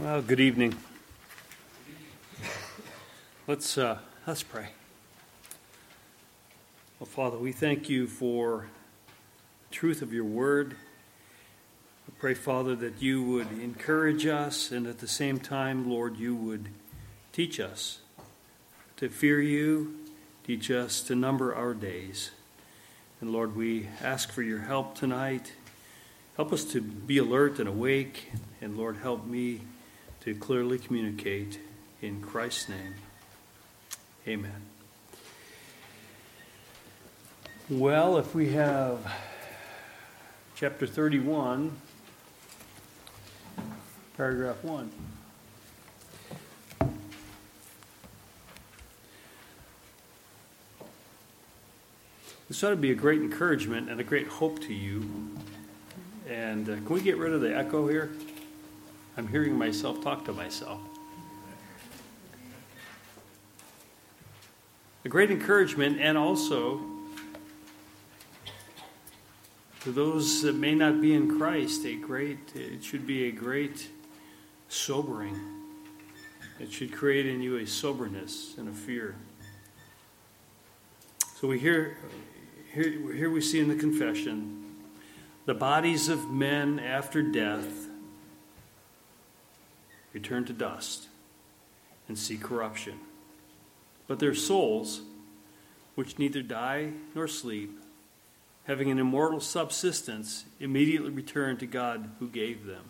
Well, good evening. Let's uh, let's pray. Well, Father, we thank you for the truth of your word. We pray, Father, that you would encourage us, and at the same time, Lord, you would teach us to fear you, teach us to number our days. And Lord, we ask for your help tonight. Help us to be alert and awake, and Lord, help me to clearly communicate in Christ's name. Amen. Well, if we have chapter 31, paragraph 1. This ought to be a great encouragement and a great hope to you. And uh, can we get rid of the echo here? I'm hearing myself talk to myself. A great encouragement, and also to those that may not be in Christ, a great, it should be a great sobering. It should create in you a soberness and a fear. So we hear, here, here we see in the confession the bodies of men after death return to dust and see corruption. But their souls, which neither die nor sleep, having an immortal subsistence, immediately return to God who gave them.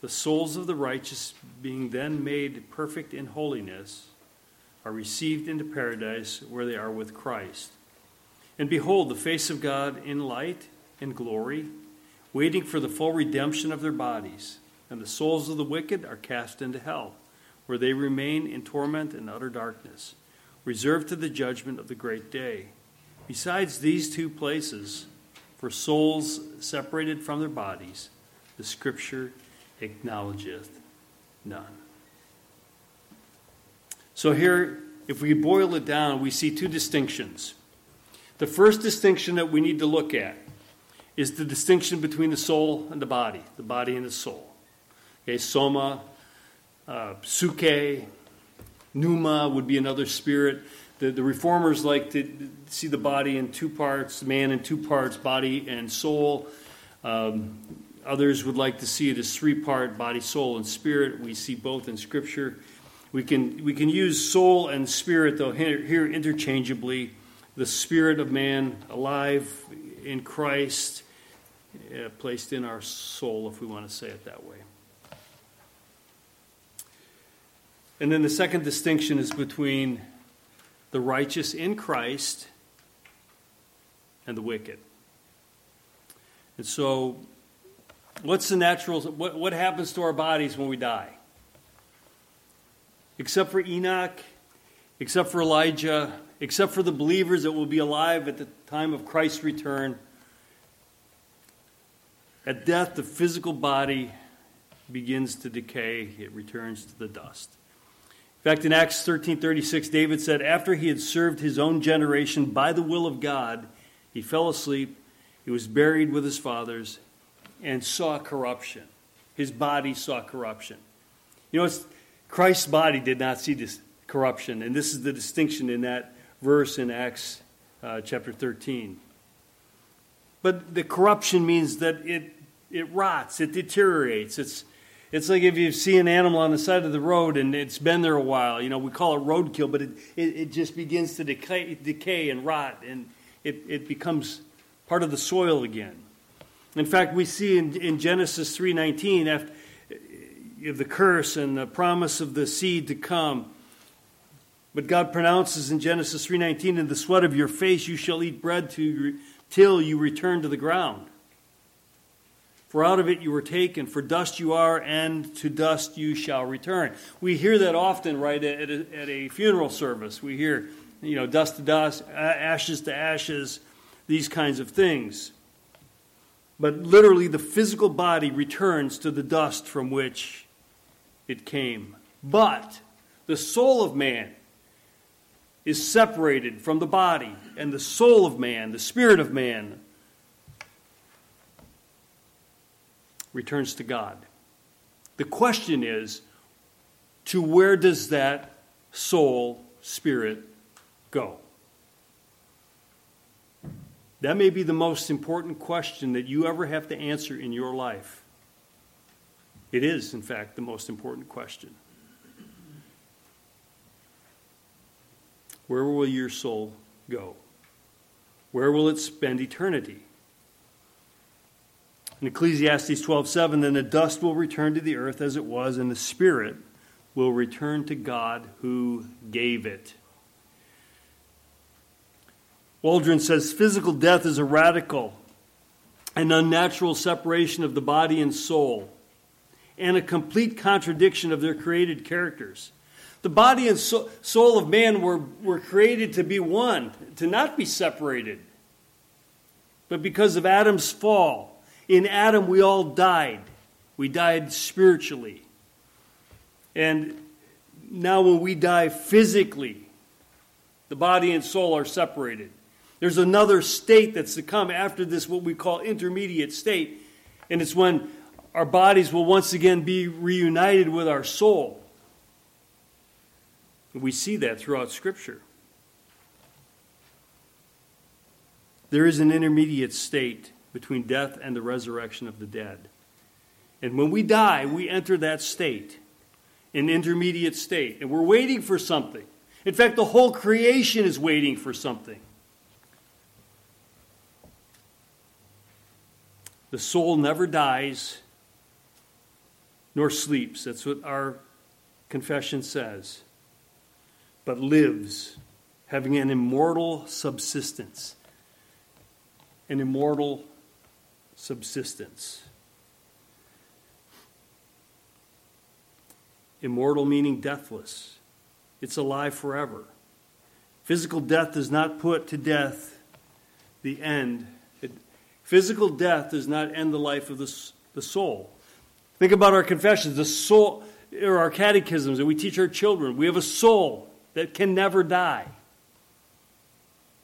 The souls of the righteous, being then made perfect in holiness, are received into paradise where they are with Christ. And behold, the face of God in light and glory, waiting for the full redemption of their bodies and the souls of the wicked are cast into hell, where they remain in torment and utter darkness, reserved to the judgment of the great day. Besides these two places, for souls separated from their bodies, the Scripture acknowledgeth none. So here, if we boil it down, we see two distinctions. The first distinction that we need to look at is the distinction between the soul and the body, the body and the soul. Soma, uh, psuche, pneuma would be another spirit. The, the reformers like to see the body in two parts, man in two parts, body and soul. Um, others would like to see it as three part body, soul, and spirit. We see both in Scripture. We can, we can use soul and spirit, though, here, here interchangeably. The spirit of man alive in Christ, uh, placed in our soul, if we want to say it that way. And then the second distinction is between the righteous in Christ and the wicked. And so, what's the natural, what, what happens to our bodies when we die? Except for Enoch, except for Elijah, except for the believers that will be alive at the time of Christ's return, at death, the physical body begins to decay, it returns to the dust. In fact, in Acts 13:36, David said, "After he had served his own generation by the will of God, he fell asleep. He was buried with his fathers and saw corruption. His body saw corruption. You know, Christ's body did not see this corruption, and this is the distinction in that verse in Acts uh, chapter 13. But the corruption means that it it rots, it deteriorates, it's it's like if you see an animal on the side of the road and it's been there a while. You know, we call it roadkill, but it, it, it just begins to decay, decay and rot, and it, it becomes part of the soil again. In fact, we see in, in Genesis 3.19, after the curse and the promise of the seed to come. But God pronounces in Genesis 3.19, In the sweat of your face you shall eat bread to, till you return to the ground. For out of it you were taken, for dust you are, and to dust you shall return. We hear that often, right, at a, at a funeral service. We hear, you know, dust to dust, ashes to ashes, these kinds of things. But literally, the physical body returns to the dust from which it came. But the soul of man is separated from the body, and the soul of man, the spirit of man, returns to God. The question is to where does that soul, spirit go? That may be the most important question that you ever have to answer in your life. It is, in fact, the most important question. Where will your soul go? Where will it spend eternity? In Ecclesiastes 12:7, then the dust will return to the earth as it was, and the spirit will return to God who gave it. Waldron says physical death is a radical and unnatural separation of the body and soul, and a complete contradiction of their created characters. The body and soul of man were, were created to be one, to not be separated. But because of Adam's fall, in Adam we all died. We died spiritually. And now, when we die physically, the body and soul are separated. There's another state that's to come after this, what we call intermediate state, and it's when our bodies will once again be reunited with our soul. We see that throughout Scripture. There is an intermediate state between death and the resurrection of the dead. And when we die, we enter that state, an intermediate state, and we're waiting for something. In fact, the whole creation is waiting for something. The soul never dies nor sleeps. That's what our confession says. But lives, having an immortal subsistence. An immortal subsistence. Immortal meaning deathless, it's alive forever. Physical death does not put to death the end Physical death does not end the life of the, the soul. Think about our confessions, the soul, or our catechisms that we teach our children. We have a soul that can never die,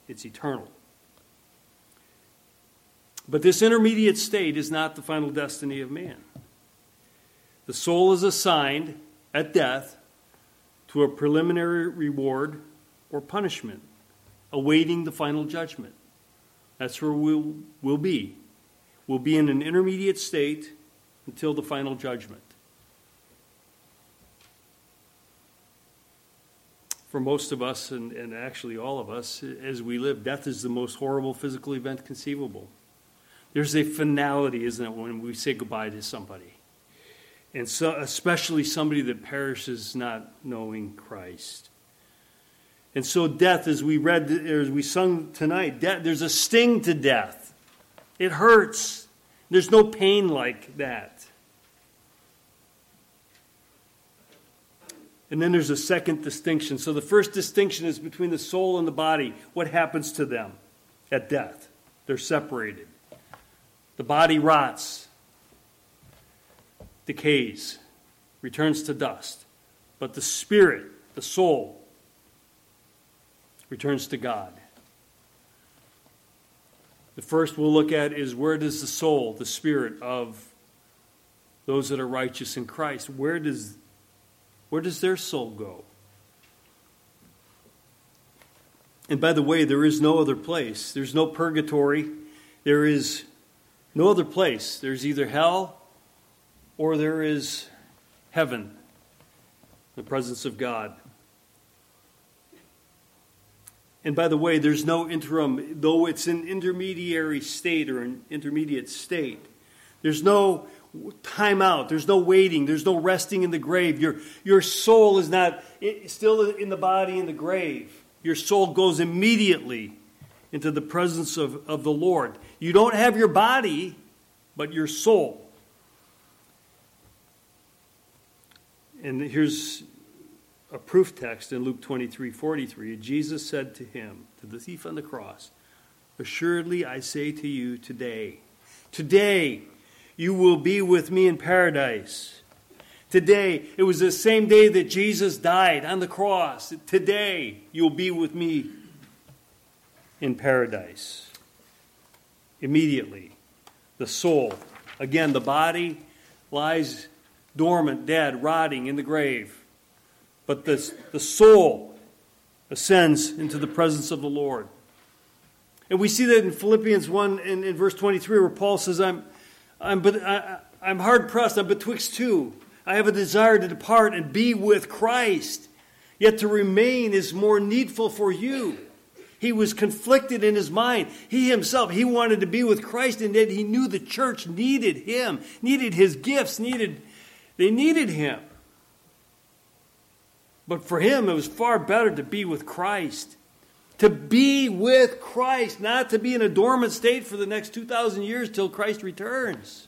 it's eternal. But this intermediate state is not the final destiny of man. The soul is assigned at death to a preliminary reward or punishment, awaiting the final judgment. That's where we'll, we'll be. We'll be in an intermediate state until the final judgment. For most of us, and, and actually all of us, as we live, death is the most horrible physical event conceivable. There's a finality, isn't it, when we say goodbye to somebody? And so, especially somebody that perishes not knowing Christ. And so, death, as we read, as we sung tonight, death, there's a sting to death. It hurts. There's no pain like that. And then there's a second distinction. So, the first distinction is between the soul and the body. What happens to them at death? They're separated. The body rots, decays, returns to dust. But the spirit, the soul, returns to God. The first we'll look at is where does the soul, the spirit of those that are righteous in Christ, where does where does their soul go? And by the way, there is no other place. There's no purgatory. There is no other place. There's either hell or there is heaven, the presence of God. And by the way, there's no interim, though it's an intermediary state or an intermediate state. There's no time out. There's no waiting. There's no resting in the grave. Your, your soul is not still in the body in the grave. Your soul goes immediately into the presence of, of the Lord. You don't have your body, but your soul. And here's a proof text in Luke 23 43. Jesus said to him, to the thief on the cross, Assuredly I say to you today, today you will be with me in paradise. Today, it was the same day that Jesus died on the cross. Today, you'll be with me in paradise. Immediately, the soul, again, the body lies dormant, dead, rotting in the grave. But the, the soul ascends into the presence of the Lord. And we see that in Philippians 1 in, in verse 23 where Paul says, I'm, I'm, but I'm hard pressed, I'm betwixt two. I have a desire to depart and be with Christ, yet to remain is more needful for you. He was conflicted in his mind. He himself, he wanted to be with Christ, and yet he knew the church needed him, needed his gifts, needed they needed him. But for him, it was far better to be with Christ. To be with Christ, not to be in a dormant state for the next 2,000 years till Christ returns.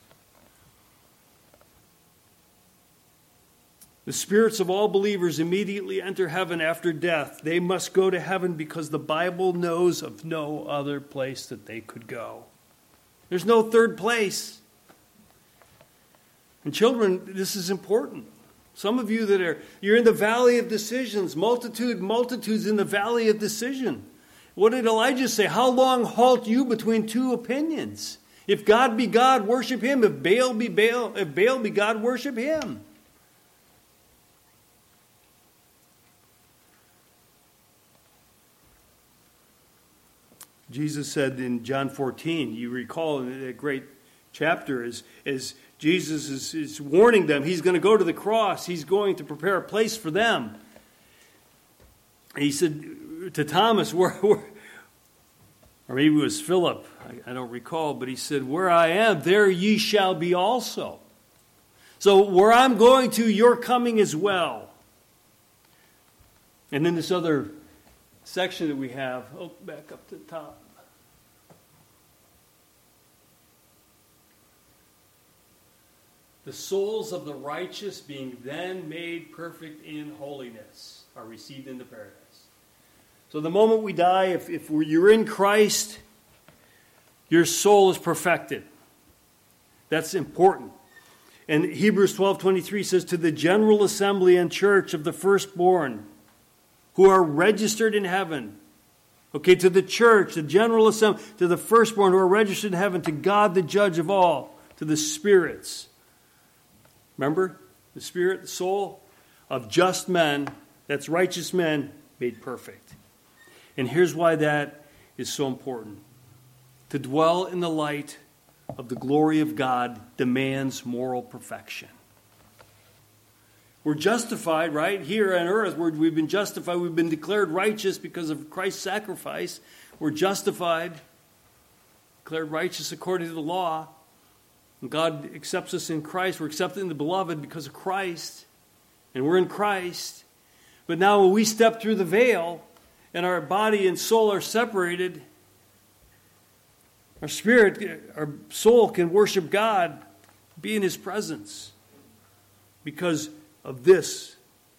The spirits of all believers immediately enter heaven after death. They must go to heaven because the Bible knows of no other place that they could go. There's no third place. And children, this is important. Some of you that are you're in the valley of decisions, multitude multitudes in the valley of decision. What did Elijah say? How long halt you between two opinions? If God be God, worship him. If Baal be Baal, if Baal be God, worship him. Jesus said in John 14, you recall in that great chapter, as, as Jesus is, is warning them, he's going to go to the cross, he's going to prepare a place for them. He said to Thomas, where, where or maybe it was Philip, I, I don't recall, but he said, Where I am, there ye shall be also. So where I'm going to, you're coming as well. And then this other section that we have. Oh, back up to the top. The souls of the righteous, being then made perfect in holiness, are received into paradise. So the moment we die, if, if you're in Christ, your soul is perfected. That's important. And Hebrews 12:23 says to the general assembly and church of the firstborn who are registered in heaven. Okay, to the church, the general assembly, to the firstborn who are registered in heaven, to God, the judge of all, to the spirits. Remember? The spirit, the soul of just men, that's righteous men, made perfect. And here's why that is so important. To dwell in the light of the glory of God demands moral perfection. We're justified, right? Here on earth, we have been justified. We've been declared righteous because of Christ's sacrifice. We're justified, declared righteous according to the law. God accepts us in Christ. We're accepted in the beloved because of Christ. And we're in Christ. But now when we step through the veil and our body and soul are separated, our spirit, our soul can worship God, be in His presence. Because of this,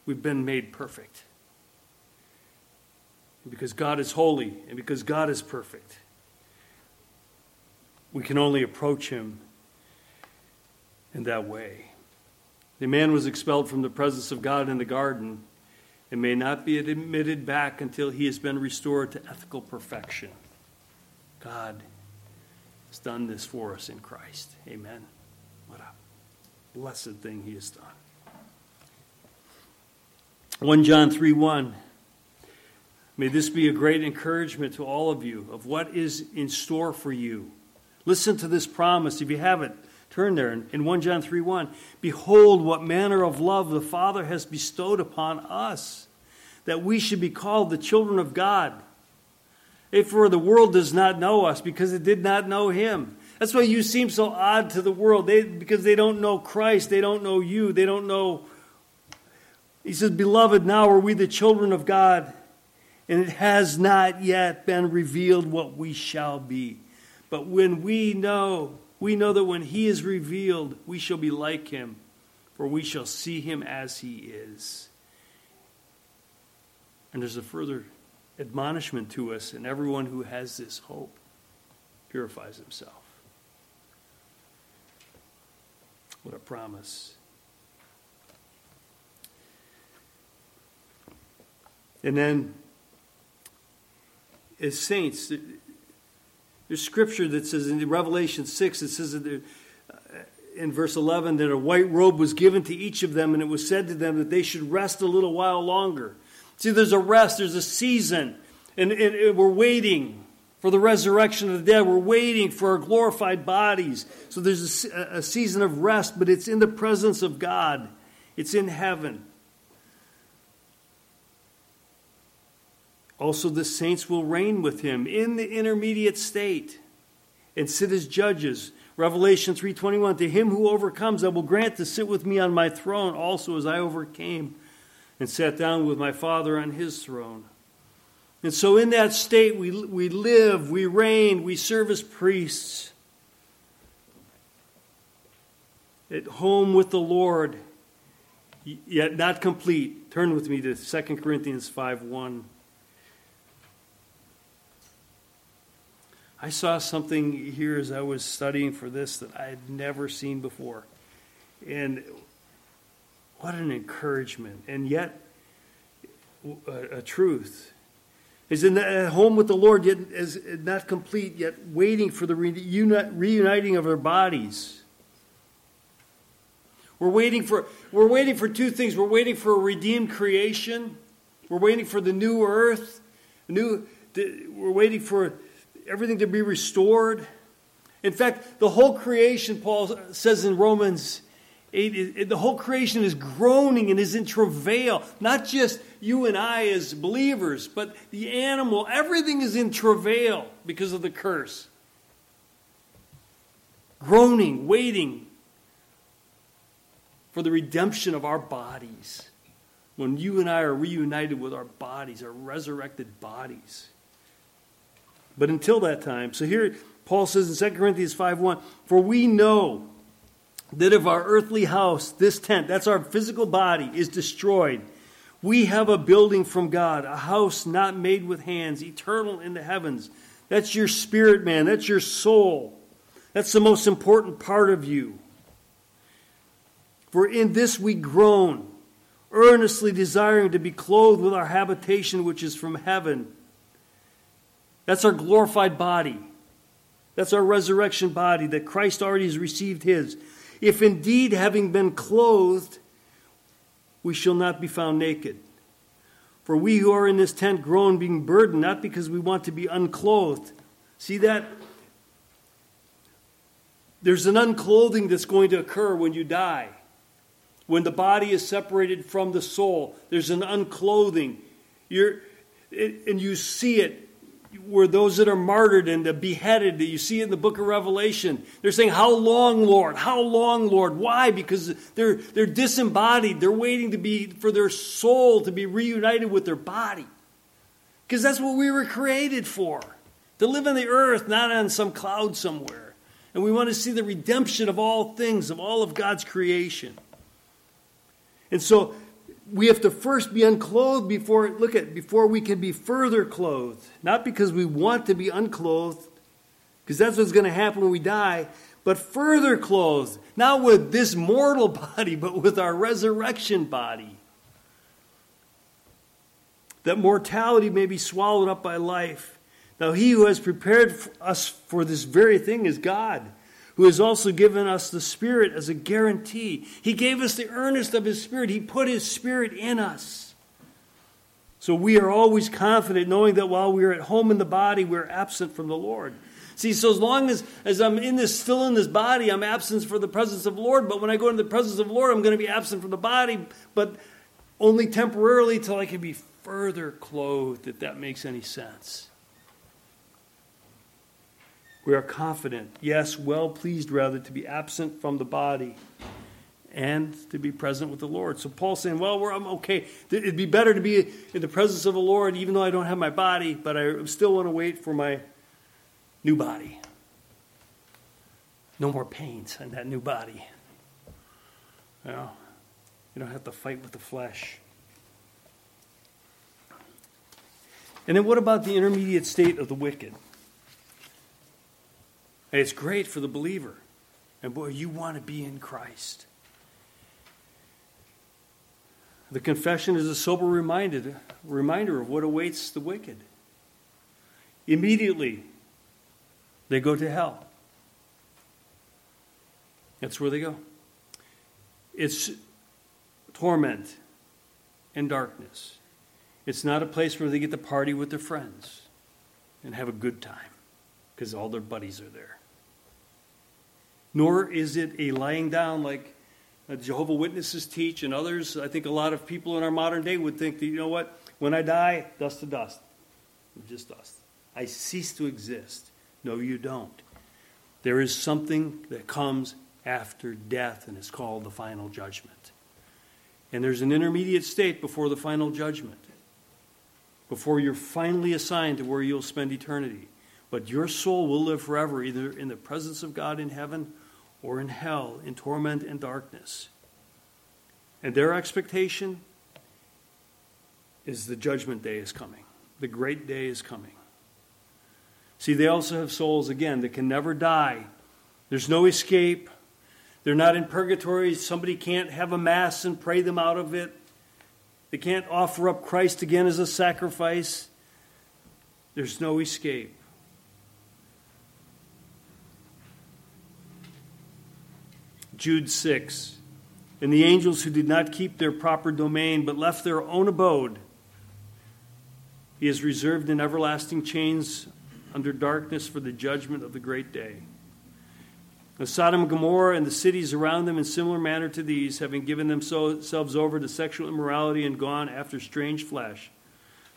we've been made perfect. Because God is holy and because God is perfect, we can only approach Him in that way. The man was expelled from the presence of God in the garden and may not be admitted back until he has been restored to ethical perfection. God has done this for us in Christ. Amen. What a blessed thing he has done. 1 John 3 1. May this be a great encouragement to all of you of what is in store for you. Listen to this promise. If you haven't, turn there in 1 John 3 1. Behold, what manner of love the Father has bestowed upon us, that we should be called the children of God. If for the world does not know us because it did not know him. That's why you seem so odd to the world. They, because they don't know Christ, they don't know you, they don't know he says, Beloved, now are we the children of God, and it has not yet been revealed what we shall be. But when we know, we know that when he is revealed, we shall be like him, for we shall see him as he is. And there's a further admonishment to us, and everyone who has this hope purifies himself. What a promise. And then, as saints, there's scripture that says in Revelation 6, it says that uh, in verse 11 that a white robe was given to each of them, and it was said to them that they should rest a little while longer. See, there's a rest, there's a season, and, and, and we're waiting for the resurrection of the dead. We're waiting for our glorified bodies. So there's a, a season of rest, but it's in the presence of God, it's in heaven. Also, the saints will reign with him in the intermediate state and sit as judges. Revelation 3:21 To him who overcomes I will grant to sit with me on my throne also as I overcame and sat down with my Father on his throne. And so in that state we we live, we reign, we serve as priests. At home with the Lord, yet not complete. Turn with me to 2 Corinthians 5 1. I saw something here as I was studying for this that I had never seen before. And what an encouragement, and yet a, a truth. Is in at home with the Lord, yet is not complete, yet waiting for the reuniting of our bodies. We're waiting for we're waiting for two things. We're waiting for a redeemed creation. We're waiting for the new earth. New. We're waiting for everything to be restored. In fact, the whole creation, Paul says in Romans 8, the whole creation is groaning and is in travail. Not just you and I as believers, but the animal, everything is in travail because of the curse. Groaning, waiting for the redemption of our bodies. When you and I are reunited with our bodies, our resurrected bodies. But until that time, so here Paul says in 2 Corinthians 5 1, For we know that if our earthly house, this tent, that's our physical body, is destroyed, we have a building from God, a house not made with hands, eternal in the heavens. That's your spirit, man. That's your soul. That's the most important part of you. For in this we groan, earnestly desiring to be clothed with our habitation which is from heaven that's our glorified body. That's our resurrection body that Christ already has received his. If indeed, having been clothed, we shall not be found naked. For we who are in this tent groan being burdened, not because we want to be unclothed. See that? There's an unclothing that's going to occur when you die. When the body is separated from the soul, there's an unclothing. You're, and you see it were those that are martyred and beheaded that you see in the book of Revelation. They're saying, How long, Lord? How long, Lord? Why? Because they're, they're disembodied. They're waiting to be for their soul to be reunited with their body. Because that's what we were created for. To live on the earth, not on some cloud somewhere. And we want to see the redemption of all things, of all of God's creation. And so we have to first be unclothed before look at before we can be further clothed. Not because we want to be unclothed because that's what's going to happen when we die but further clothed. Not with this mortal body but with our resurrection body. That mortality may be swallowed up by life. Now he who has prepared us for this very thing is god who has also given us the Spirit as a guarantee. He gave us the earnest of His Spirit, He put His Spirit in us. So we are always confident knowing that while we are at home in the body, we're absent from the Lord. See, so as long as, as I'm in this, still in this body, I'm absent for the presence of the Lord. But when I go into the presence of the Lord, I'm going to be absent from the body, but only temporarily till I can be further clothed, if that makes any sense. We are confident, yes, well pleased rather, to be absent from the body and to be present with the Lord. So Paul's saying, well, I'm okay. It'd be better to be in the presence of the Lord, even though I don't have my body, but I still want to wait for my new body. No more pains in that new body. You know, you don't have to fight with the flesh. And then what about the intermediate state of the wicked? And it's great for the believer. And boy, you want to be in Christ. The confession is a sober reminder, reminder of what awaits the wicked. Immediately, they go to hell. That's where they go. It's torment and darkness. It's not a place where they get to party with their friends and have a good time because all their buddies are there. Nor is it a lying down like uh, Jehovah Witnesses teach and others. I think a lot of people in our modern day would think that, you know what, when I die, dust to dust. just dust. I cease to exist. No, you don't. There is something that comes after death, and it's called the final judgment. And there's an intermediate state before the final judgment, before you're finally assigned to where you'll spend eternity. But your soul will live forever, either in the presence of God in heaven or in hell, in torment and darkness. And their expectation is the judgment day is coming, the great day is coming. See, they also have souls, again, that can never die. There's no escape. They're not in purgatory. Somebody can't have a mass and pray them out of it. They can't offer up Christ again as a sacrifice. There's no escape. Jude 6. And the angels who did not keep their proper domain, but left their own abode, he has reserved in everlasting chains under darkness for the judgment of the great day. Now, Sodom and Gomorrah and the cities around them, in similar manner to these, having given themselves over to sexual immorality and gone after strange flesh,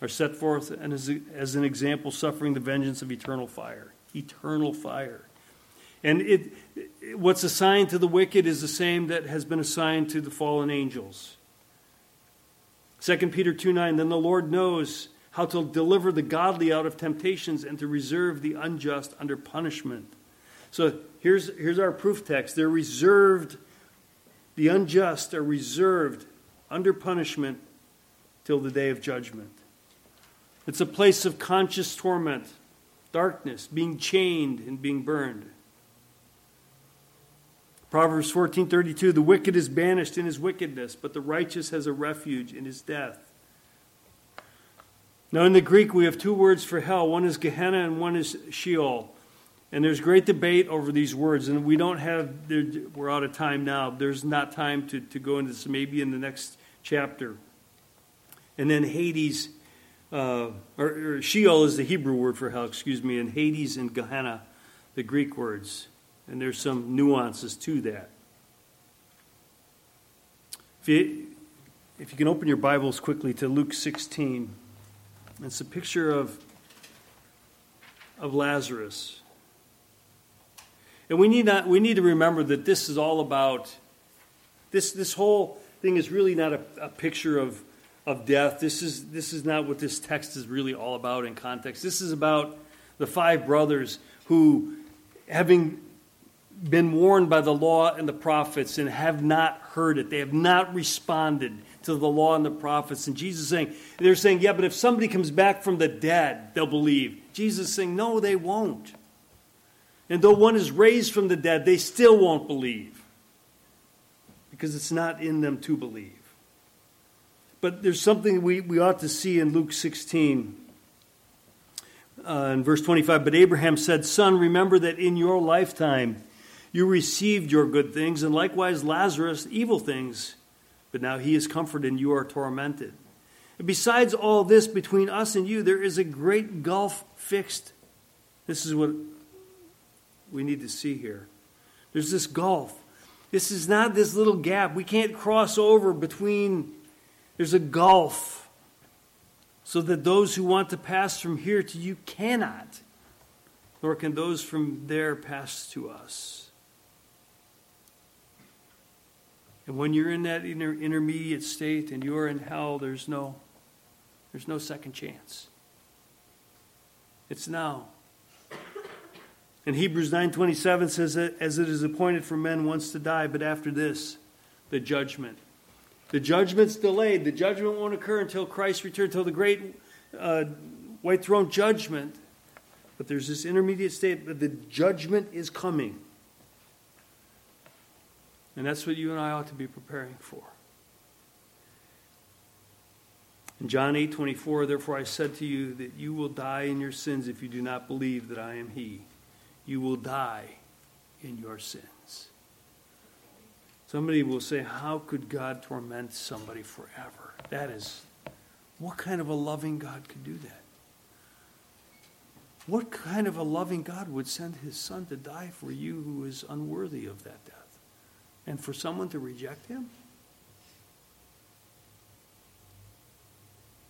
are set forth as, as an example, suffering the vengeance of eternal fire. Eternal fire. And it, what's assigned to the wicked is the same that has been assigned to the fallen angels. 2 Peter 2 9, then the Lord knows how to deliver the godly out of temptations and to reserve the unjust under punishment. So here's, here's our proof text. They're reserved, the unjust are reserved under punishment till the day of judgment. It's a place of conscious torment, darkness, being chained and being burned. Proverbs 14:32 The wicked is banished in his wickedness, but the righteous has a refuge in his death. Now in the Greek we have two words for hell. One is Gehenna and one is Sheol. And there's great debate over these words, and we don't have, we're out of time now. There's not time to, to go into this, maybe in the next chapter. And then Hades, uh, or, or Sheol is the Hebrew word for hell, excuse me, and Hades and Gehenna, the Greek words and there's some nuances to that. If you, if you can open your Bibles quickly to Luke 16, it's a picture of, of Lazarus. And we need, not, we need to remember that this is all about, this, this whole thing is really not a, a picture of, of death. This is, this is not what this text is really all about in context. This is about the five brothers who, having been warned by the law and the prophets and have not heard it. They have not responded to the law and the prophets. And Jesus saying, they're saying, yeah, but if somebody comes back from the dead, they'll believe. Jesus saying, no, they won't. And though one is raised from the dead, they still won't believe because it's not in them to believe. But there's something we, we ought to see in Luke 16. Uh, in verse 25, but Abraham said, Son, remember that in your lifetime you received your good things, and likewise Lazarus evil things, but now he is comforted and you are tormented. And besides all this, between us and you, there is a great gulf fixed. This is what we need to see here. There's this gulf. This is not this little gap. We can't cross over between, there's a gulf. So that those who want to pass from here to you cannot, nor can those from there pass to us. And when you're in that inter- intermediate state and you're in hell, there's no, there's no second chance. It's now. And Hebrews 9:27 says that as it is appointed for men once to die, but after this, the judgment. The judgment's delayed. The judgment won't occur until Christ returns, until the great uh, white throne judgment. But there's this intermediate state that the judgment is coming. And that's what you and I ought to be preparing for. In John 8 24, therefore I said to you that you will die in your sins if you do not believe that I am He. You will die in your sins. Somebody will say, How could God torment somebody forever? That is, what kind of a loving God could do that? What kind of a loving God would send his son to die for you who is unworthy of that death? And for someone to reject him?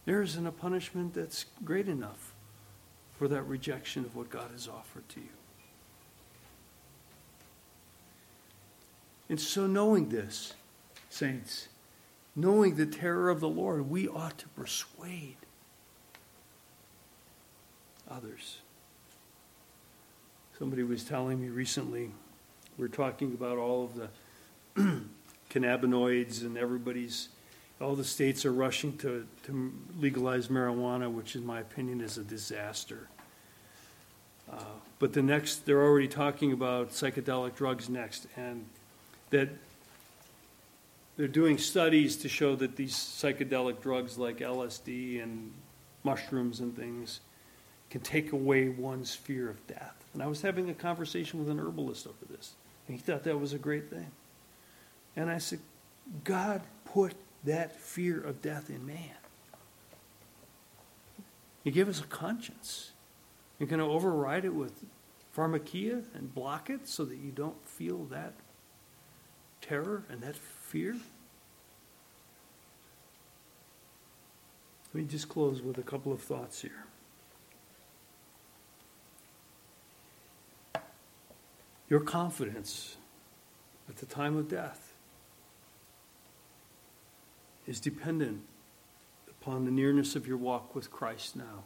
There isn't a punishment that's great enough for that rejection of what God has offered to you. And so, knowing this, saints, knowing the terror of the Lord, we ought to persuade others. Somebody was telling me recently, we are talking about all of the cannabinoids and everybody's, all the states are rushing to, to legalize marijuana, which in my opinion is a disaster. Uh, but the next, they're already talking about psychedelic drugs next, and that they're doing studies to show that these psychedelic drugs like LSD and mushrooms and things can take away one's fear of death. And I was having a conversation with an herbalist over this, and he thought that was a great thing. And I said, God put that fear of death in man. He gave us a conscience. You're going to override it with pharmakeia and block it so that you don't feel that terror and that fear? Let me just close with a couple of thoughts here. Your confidence at the time of death is dependent upon the nearness of your walk with Christ now,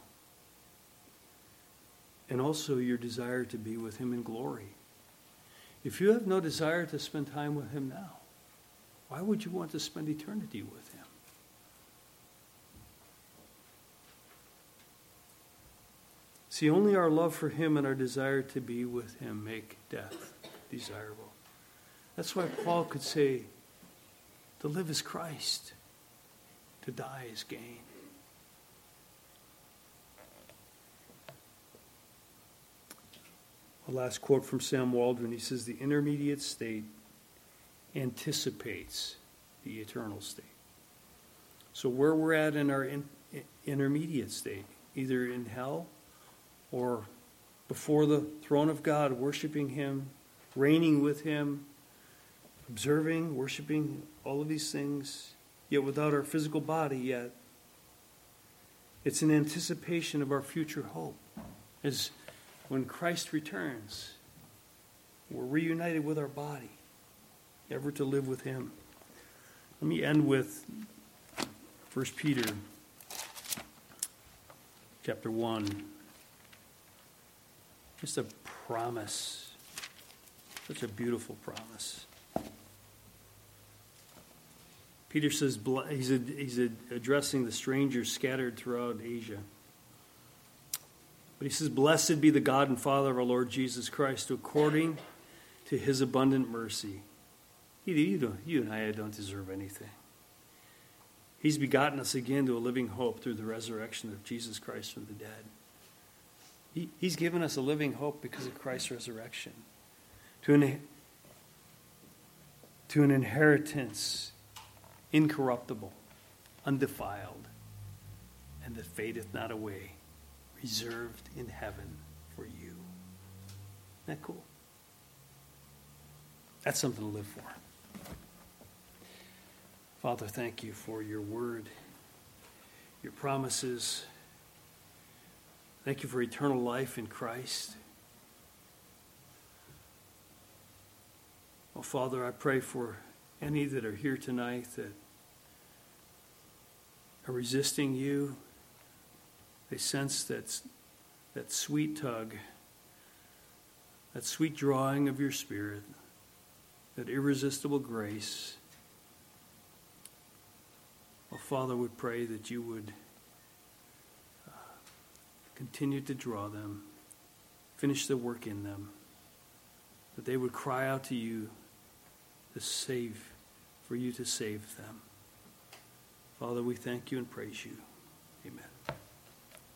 and also your desire to be with Him in glory. If you have no desire to spend time with Him now, why would you want to spend eternity with Him? See, only our love for Him and our desire to be with Him make death desirable. That's why Paul could say, to live is Christ, to die is gain. A last quote from Sam Waldron. He says, The intermediate state anticipates the eternal state. So, where we're at in our in, intermediate state, either in hell or before the throne of God, worshiping Him, reigning with Him, observing, worshiping, all of these things, yet without our physical body yet. It's an anticipation of our future hope. As when Christ returns, we're reunited with our body, ever to live with Him. Let me end with 1 Peter chapter 1. Just a promise, such a beautiful promise. Peter says he's, he's addressing the strangers scattered throughout Asia. But he says, Blessed be the God and Father of our Lord Jesus Christ, according to his abundant mercy, you, you, and I don't deserve anything. He's begotten us again to a living hope through the resurrection of Jesus Christ from the dead. He, he's given us a living hope because of Christ's resurrection. To an, to an inheritance incorruptible, undefiled, and that fadeth not away reserved in heaven for you. Isn't that cool? That's something to live for. Father, thank you for your word, your promises. Thank you for eternal life in Christ. Well, Father, I pray for any that are here tonight that are resisting you, they sense that, that sweet tug, that sweet drawing of your spirit, that irresistible grace. Well, Father, would pray that you would uh, continue to draw them, finish the work in them, that they would cry out to you to save, for you to save them. Father, we thank you and praise you. Amen.